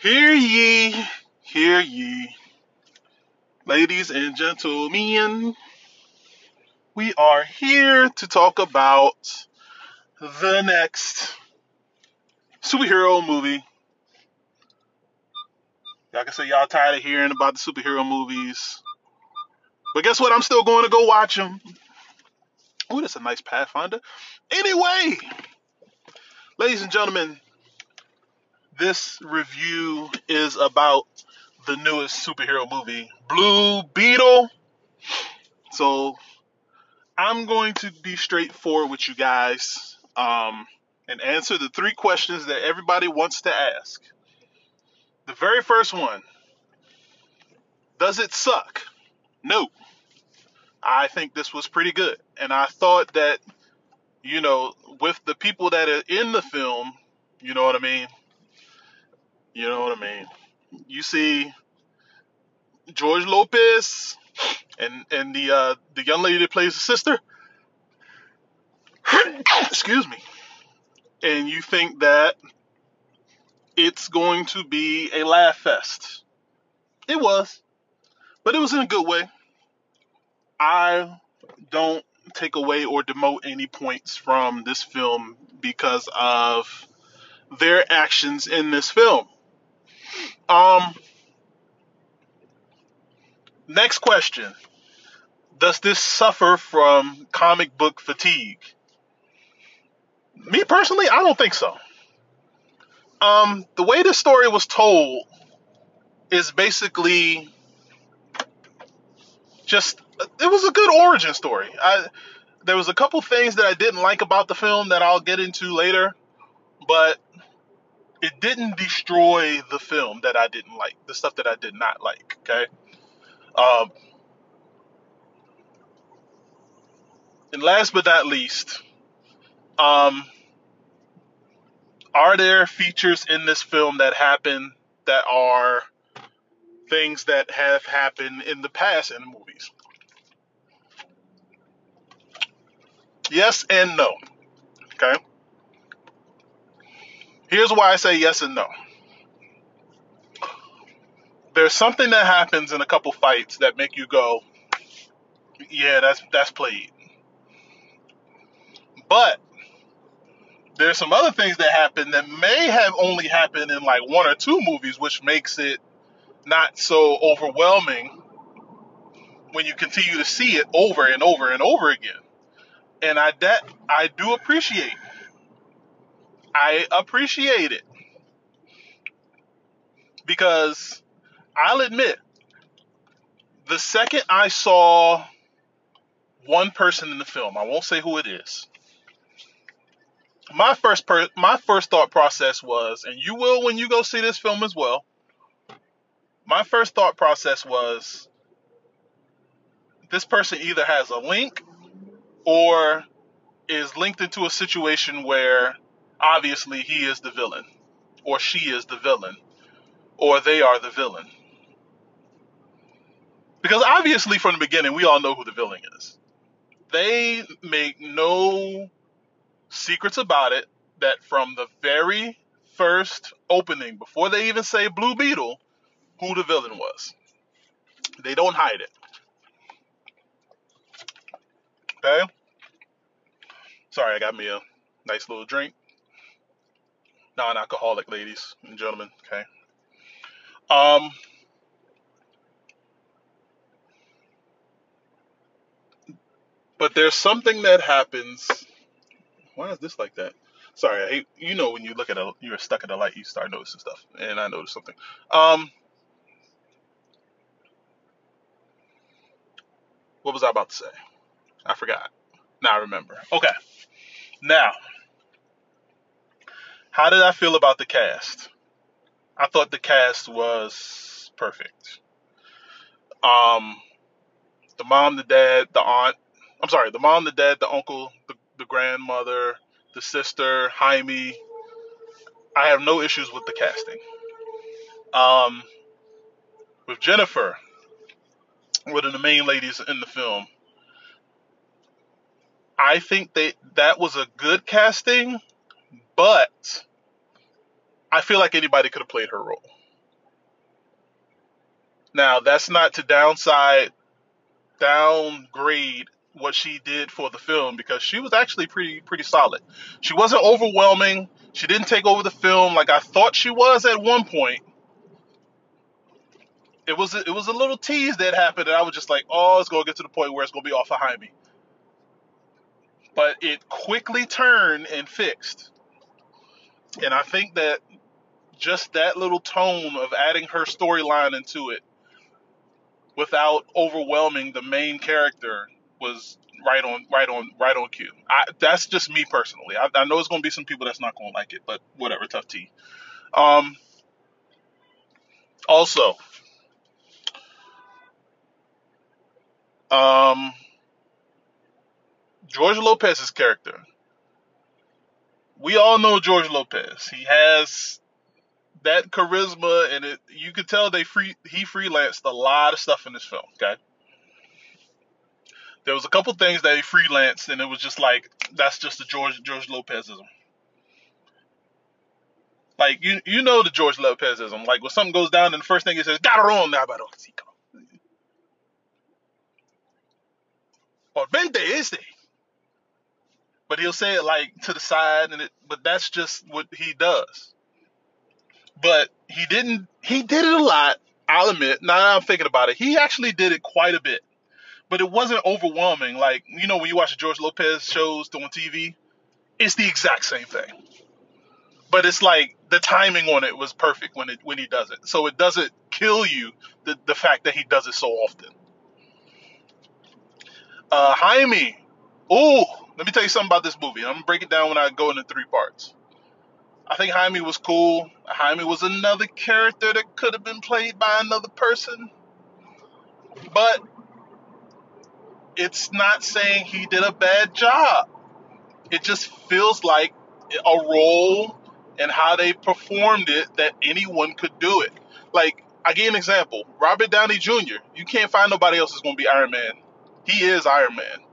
Hear ye, hear ye, ladies and gentlemen. We are here to talk about the next superhero movie. Y'all can say y'all tired of hearing about the superhero movies. But guess what? I'm still going to go watch them. Ooh, that's a nice Pathfinder. Anyway, ladies and gentlemen, this review is about the newest superhero movie, Blue Beetle. So I'm going to be straightforward with you guys um, and answer the three questions that everybody wants to ask. The very first one Does it suck? No. I think this was pretty good. And I thought that, you know, with the people that are in the film, you know what I mean? You know what I mean? You see George Lopez and and the uh, the young lady that plays the sister. Excuse me. And you think that it's going to be a laugh fest. It was, but it was in a good way. I don't take away or demote any points from this film because of their actions in this film. Um, next question. Does this suffer from comic book fatigue? Me personally, I don't think so. Um, the way the story was told is basically just it was a good origin story. I there was a couple things that I didn't like about the film that I'll get into later, but it didn't destroy the film that I didn't like, the stuff that I did not like. Okay. Um, and last but not least, um, are there features in this film that happen that are things that have happened in the past in movies? Yes and no. Okay. Here's why I say yes and no. There's something that happens in a couple fights that make you go, yeah, that's that's played. But there's some other things that happen that may have only happened in like one or two movies, which makes it not so overwhelming when you continue to see it over and over and over again. And I that I do appreciate. I appreciate it because I'll admit the second I saw one person in the film, I won't say who it is. My first per- my first thought process was, and you will when you go see this film as well. My first thought process was this person either has a link or is linked into a situation where obviously he is the villain or she is the villain or they are the villain. Because obviously from the beginning we all know who the villain is. They make no secrets about it that from the very first opening before they even say Blue Beetle who the villain was. They don't hide it. Okay? Sorry, I got me a nice little drink. Non-alcoholic, ladies and gentlemen. Okay. Um. But there's something that happens. Why is this like that? Sorry, I hate. You know when you look at a, you're stuck at a light, you start noticing stuff, and I noticed something. Um. What was I about to say? I forgot. Now I remember. Okay. Now, how did I feel about the cast? I thought the cast was perfect. Um, the mom, the dad, the aunt. I'm sorry, the mom, the dad, the uncle, the, the grandmother, the sister, Jaime. I have no issues with the casting. Um, with Jennifer, one of the main ladies in the film, I think that that was a good casting, but I feel like anybody could have played her role. Now, that's not to downside, downgrade what she did for the film because she was actually pretty pretty solid. She wasn't overwhelming. She didn't take over the film like I thought she was at one point. It was it was a little tease that happened, and I was just like, oh, it's gonna get to the point where it's gonna be off behind me. But it quickly turned and fixed, and I think that just that little tone of adding her storyline into it without overwhelming the main character was right on right on right on cue. I, that's just me personally. I, I know it's going to be some people that's not going to like it, but whatever, tough tea. Um, also, um, George Lopez's character. We all know George Lopez. He has that charisma, and it you could tell they free he freelanced a lot of stuff in this film. Okay, there was a couple things that he freelanced, and it was just like that's just the George George Lopezism. Like you you know the George Lopezism. Like when something goes down, and the first thing he says, "Got her on now, or vente este." But he'll say it like to the side, and it. But that's just what he does. But he didn't. He did it a lot. I'll admit. Now that I'm thinking about it, he actually did it quite a bit but it wasn't overwhelming. Like you know when you watch the George Lopez shows on TV, it's the exact same thing. But it's like the timing on it was perfect when it when he does it. So it doesn't kill you the the fact that he does it so often. Uh, Jaime, oh, let me tell you something about this movie. I'm gonna break it down when I go into three parts. I think Jaime was cool. Jaime was another character that could have been played by another person. But it's not saying he did a bad job. It just feels like a role and how they performed it that anyone could do it. Like, I give an example Robert Downey Jr., you can't find nobody else that's going to be Iron Man. He is Iron Man.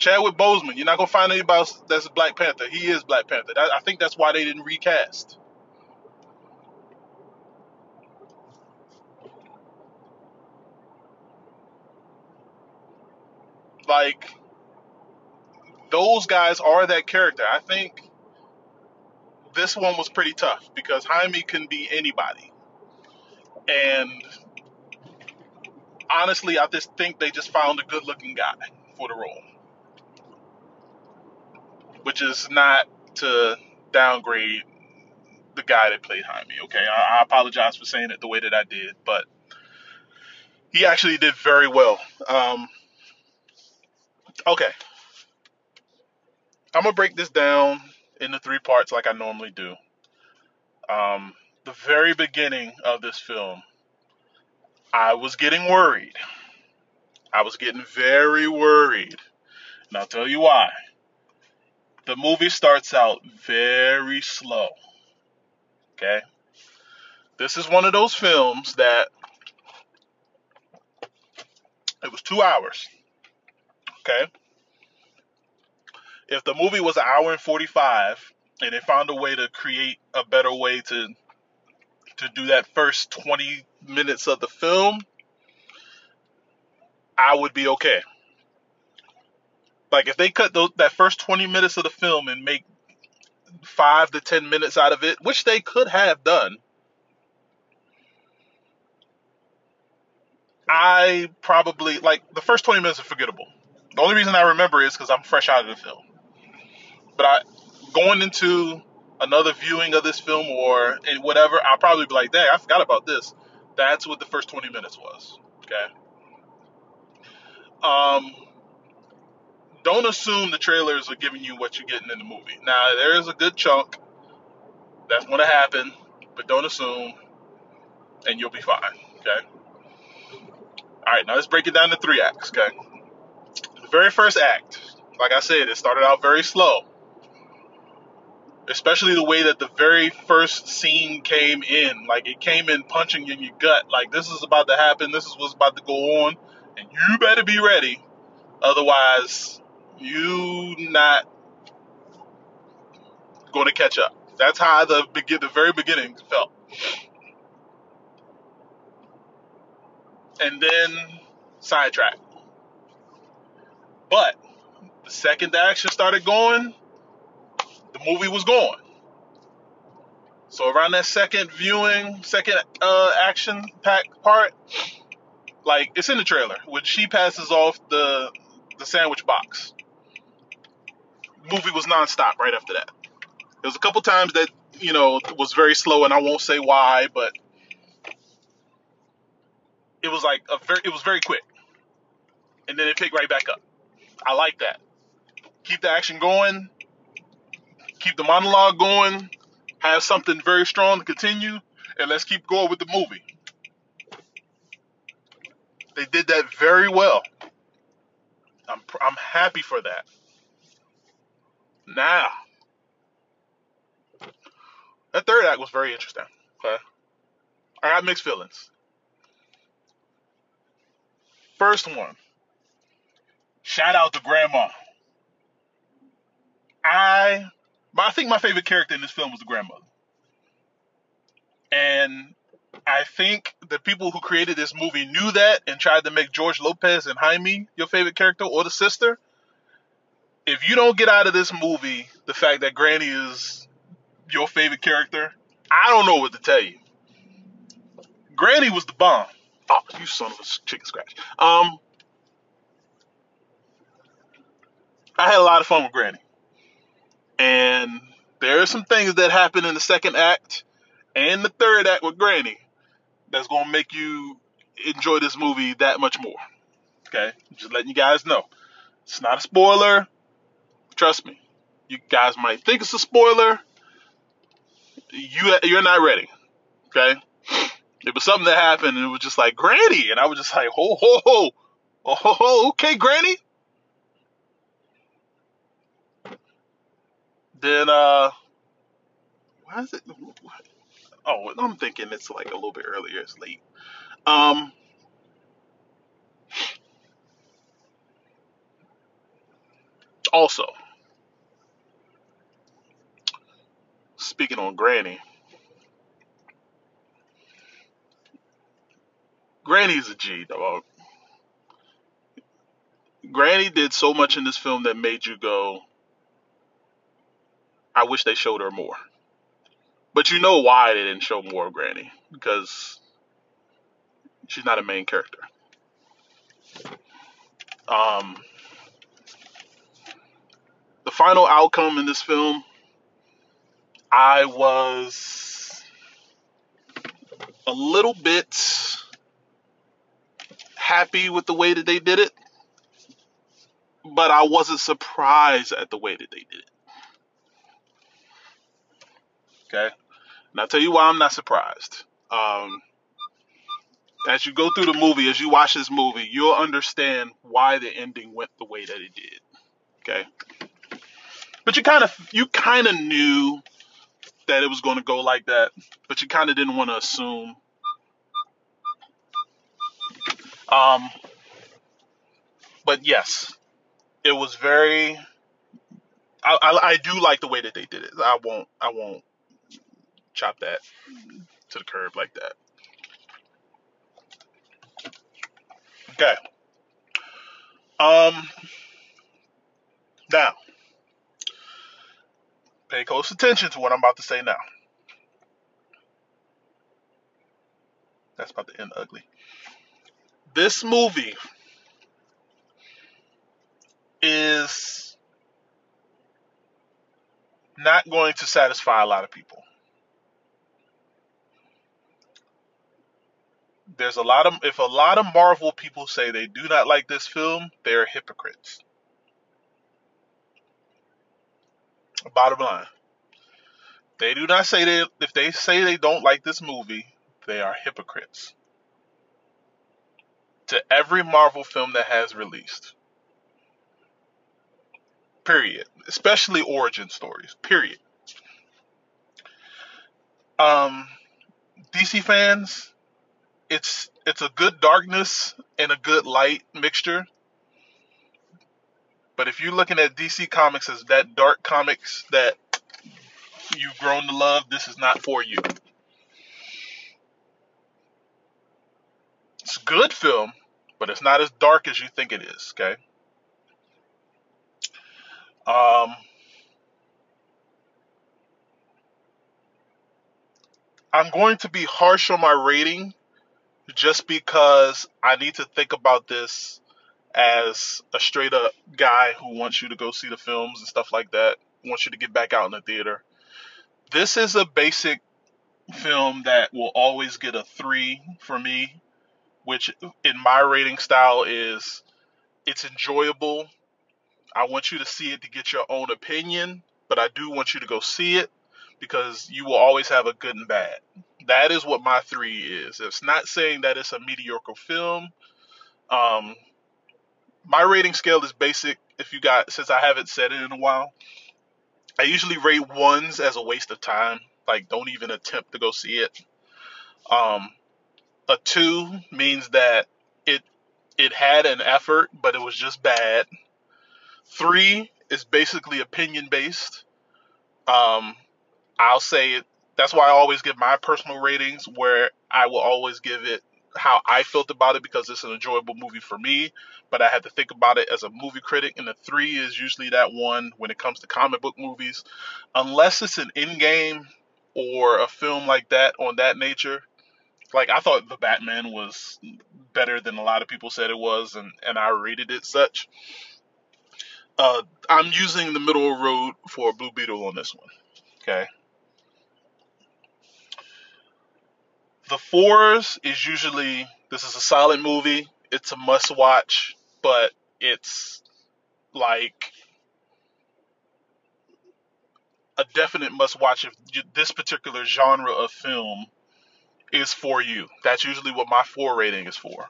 Chadwick Boseman, you're not to find anybody else that's Black Panther. He is Black Panther. I think that's why they didn't recast. like those guys are that character. I think this one was pretty tough because Jaime can be anybody. And honestly, I just think they just found a good looking guy for the role. Which is not to downgrade the guy that played Jaime, okay? I, I apologize for saying it the way that I did, but he actually did very well. Um, Okay. I'm gonna break this down into three parts like I normally do. Um, the very beginning of this film, I was getting worried. I was getting very worried. And I'll tell you why. The movie starts out very slow. Okay? This is one of those films that it was two hours. Okay. If the movie was an hour and 45 and they found a way to create a better way to to do that first 20 minutes of the film, I would be okay. Like if they cut those, that first 20 minutes of the film and make 5 to 10 minutes out of it, which they could have done, I probably like the first 20 minutes are forgettable. The only reason I remember is because I'm fresh out of the film. But I going into another viewing of this film or whatever, I'll probably be like, "Dang, I forgot about this." That's what the first 20 minutes was. Okay. Um, don't assume the trailers are giving you what you're getting in the movie. Now, there is a good chunk that's going to happen, but don't assume, and you'll be fine. Okay. All right, now let's break it down to three acts. Okay The very first act, like I said, it started out very slow. Especially the way that the very first scene came in. Like it came in punching in your gut. Like this is about to happen, this is what's about to go on, and you better be ready. Otherwise, you not going to catch up. That's how the begin the very beginning felt. and then sidetrack. But the second the action started going, the movie was going. So around that second viewing, second uh, action packed part, like it's in the trailer when she passes off the the sandwich box. Movie was nonstop right after that. There was a couple times that you know was very slow, and I won't say why, but it was like a very it was very quick, and then it picked right back up. I like that. Keep the action going. Keep the monologue going. Have something very strong to continue, and let's keep going with the movie. They did that very well. I'm I'm happy for that. Now, that third act was very interesting. Okay, I got mixed feelings. First one, shout out to Grandma. I, I think my favorite character in this film was the grandmother, and I think the people who created this movie knew that and tried to make George Lopez and Jaime your favorite character or the sister. If you don't get out of this movie the fact that Granny is your favorite character, I don't know what to tell you. Granny was the bomb. Oh, you son of a chicken scratch. Um, I had a lot of fun with Granny, and there are some things that happen in the second act and the third act with Granny that's gonna make you enjoy this movie that much more. Okay, just letting you guys know. It's not a spoiler. Trust me. You guys might think it's a spoiler. You you're not ready. Okay. It was something that happened, and it was just like Granny, and I was just like, ho ho ho, oh ho ho, okay, Granny. Then uh, why is it? Oh, I'm thinking it's like a little bit earlier. It's late. Um, also, speaking on Granny, Granny's a G, dog. Granny did so much in this film that made you go, I wish they showed her more. But you know why they didn't show more of Granny because she's not a main character. Um, the final outcome in this film, I was a little bit happy with the way that they did it, but I wasn't surprised at the way that they did it. Okay. And I'll tell you why I'm not surprised. Um, as you go through the movie, as you watch this movie, you'll understand why the ending went the way that it did. Okay. But you kind of you kind of knew that it was going to go like that, but you kind of didn't want to assume. Um, but yes, it was very. I, I, I do like the way that they did it. I won't I won't chop that to the curb like that. Okay. Um. Now, pay close attention to what I'm about to say now. That's about to end ugly. This movie is not going to satisfy a lot of people. there's a lot of if a lot of Marvel people say they do not like this film, they're hypocrites. Bottom line. They do not say they if they say they don't like this movie, they are hypocrites. To every Marvel film that has released. Period. Especially origin stories. Period. Um DC fans, it's it's a good darkness and a good light mixture. But if you're looking at DC Comics as that dark comics that you've grown to love, this is not for you. It's good film, but it's not as dark as you think it is. Okay. Um, I'm going to be harsh on my rating just because I need to think about this as a straight up guy who wants you to go see the films and stuff like that, wants you to get back out in the theater. This is a basic film that will always get a three for me, which in my rating style is it's enjoyable. I want you to see it to get your own opinion, but I do want you to go see it because you will always have a good and bad. That is what my three is. It's not saying that it's a mediocre film. Um, my rating scale is basic. If you got, since I haven't said it in a while, I usually rate ones as a waste of time. Like, don't even attempt to go see it. Um, a two means that it it had an effort, but it was just bad. Three is basically opinion based. Um, I'll say it. That's why I always give my personal ratings, where I will always give it how I felt about it because it's an enjoyable movie for me, but I had to think about it as a movie critic. And the three is usually that one when it comes to comic book movies, unless it's an Endgame or a film like that on that nature. Like I thought the Batman was better than a lot of people said it was, and and I rated it such. Uh, I'm using the middle road for Blue Beetle on this one. Okay. The fours is usually this is a solid movie. It's a must watch, but it's like a definite must watch if this particular genre of film is for you. That's usually what my four rating is for.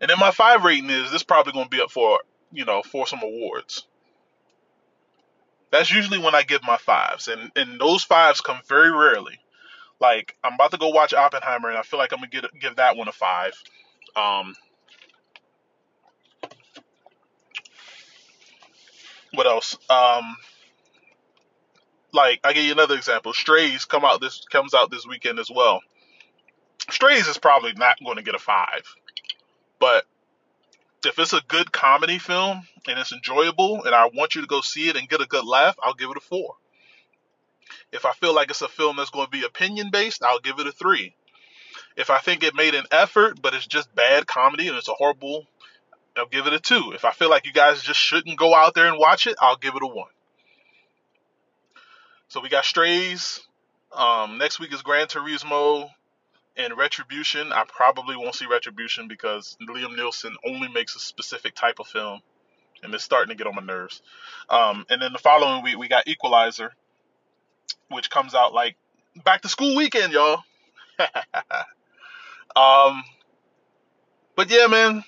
And then my five rating is this probably going to be up for, you know, for some awards. That's usually when I give my fives. And, and those fives come very rarely. Like I'm about to go watch Oppenheimer, and I feel like I'm gonna get, give that one a five. Um, what else? Um, like I give you another example. Strays come out this comes out this weekend as well. Strays is probably not going to get a five, but if it's a good comedy film and it's enjoyable, and I want you to go see it and get a good laugh, I'll give it a four. If I feel like it's a film that's going to be opinion based, I'll give it a three. If I think it made an effort, but it's just bad comedy and it's a horrible, I'll give it a two. If I feel like you guys just shouldn't go out there and watch it, I'll give it a one. So we got Strays. Um, next week is Gran Turismo and Retribution. I probably won't see Retribution because Liam Neeson only makes a specific type of film, and it's starting to get on my nerves. Um, and then the following week we got Equalizer which comes out like back to school weekend, y'all. um, but yeah, man.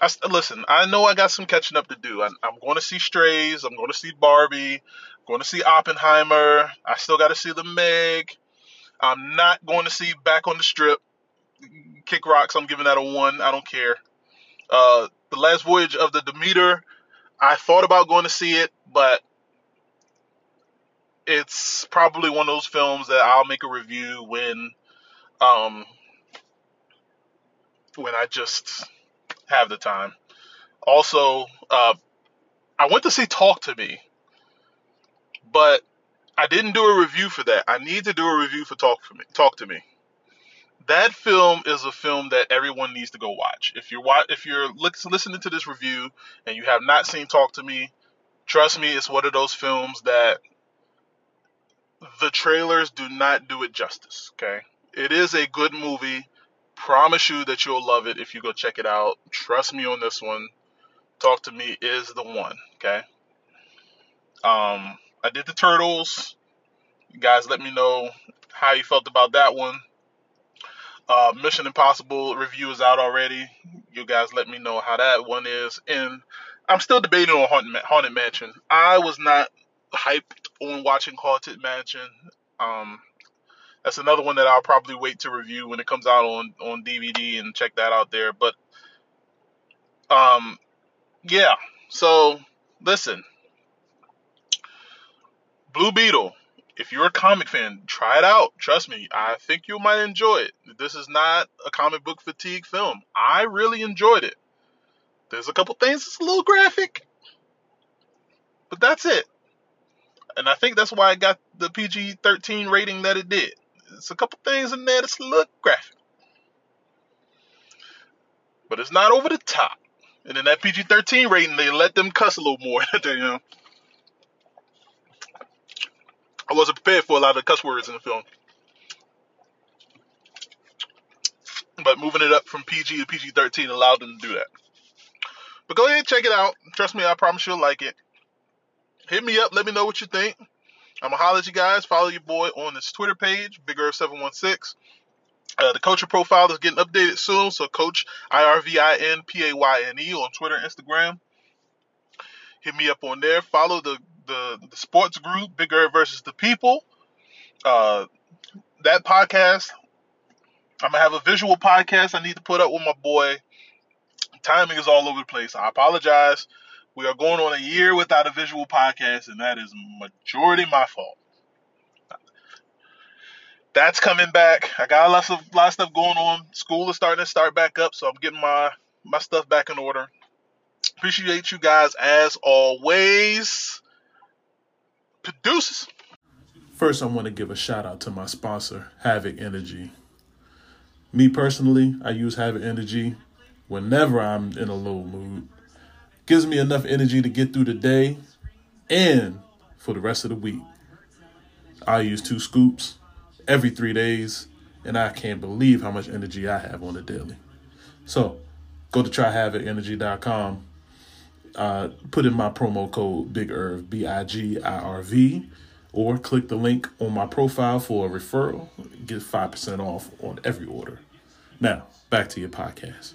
I, listen, I know I got some catching up to do. I, I'm going to see Strays. I'm going to see Barbie. I'm going to see Oppenheimer. I still got to see the Meg. I'm not going to see Back on the Strip. Kick Rocks. I'm giving that a one. I don't care. Uh, the Last Voyage of the Demeter. I thought about going to see it, but it's probably one of those films that I'll make a review when um when I just have the time. Also, uh, I went to see Talk to Me, but I didn't do a review for that. I need to do a review for Talk for Me. Talk to Me. That film is a film that everyone needs to go watch. If you're if you're listening to this review and you have not seen Talk to Me, trust me, it's one of those films that the trailers do not do it justice. Okay, it is a good movie. Promise you that you'll love it if you go check it out. Trust me on this one. Talk to me is the one. Okay. Um, I did the turtles. You guys, let me know how you felt about that one. Uh, Mission Impossible review is out already. You guys, let me know how that one is. And I'm still debating on Haunted, Haunted Mansion. I was not hyped on watching Haunted Mansion. Um, that's another one that I'll probably wait to review when it comes out on on DVD and check that out there. But um, yeah. So listen, Blue Beetle. if you're a comic fan, try it out. Trust me, I think you might enjoy it. This is not a comic book fatigue film. I really enjoyed it. There's a couple things that's a little graphic, but that's it. And I think that's why it got the PG 13 rating that it did. It's a couple things in there that's a little graphic, but it's not over the top. And in that PG 13 rating, they let them cuss a little more. you know. I wasn't prepared for a lot of cuss words in the film. But moving it up from PG to PG 13 allowed them to do that. But go ahead, and check it out. Trust me, I promise you'll like it. Hit me up, let me know what you think. I'm gonna holler at you guys. Follow your boy on his Twitter page, Big Irv 716. Uh, the coaching profile is getting updated soon, so Coach I R V I N P A Y N E on Twitter, Instagram. Hit me up on there. Follow the the, the sports group, Big Irv versus the People. Uh, that podcast, I'm gonna have a visual podcast I need to put up with my boy. Timing is all over the place. I apologize. We are going on a year without a visual podcast, and that is majority my fault. That's coming back. I got lots of lot of stuff going on. School is starting to start back up, so I'm getting my my stuff back in order. Appreciate you guys as always. Producers. First, I want to give a shout out to my sponsor, Havoc Energy. Me personally, I use Havoc Energy whenever I'm in a low mood. Gives me enough energy to get through the day and for the rest of the week. I use two scoops every three days, and I can't believe how much energy I have on a daily. So go to tryhavocenergy.com. Uh, put in my promo code Big Irv B I G I R V, or click the link on my profile for a referral. Get five percent off on every order. Now back to your podcast.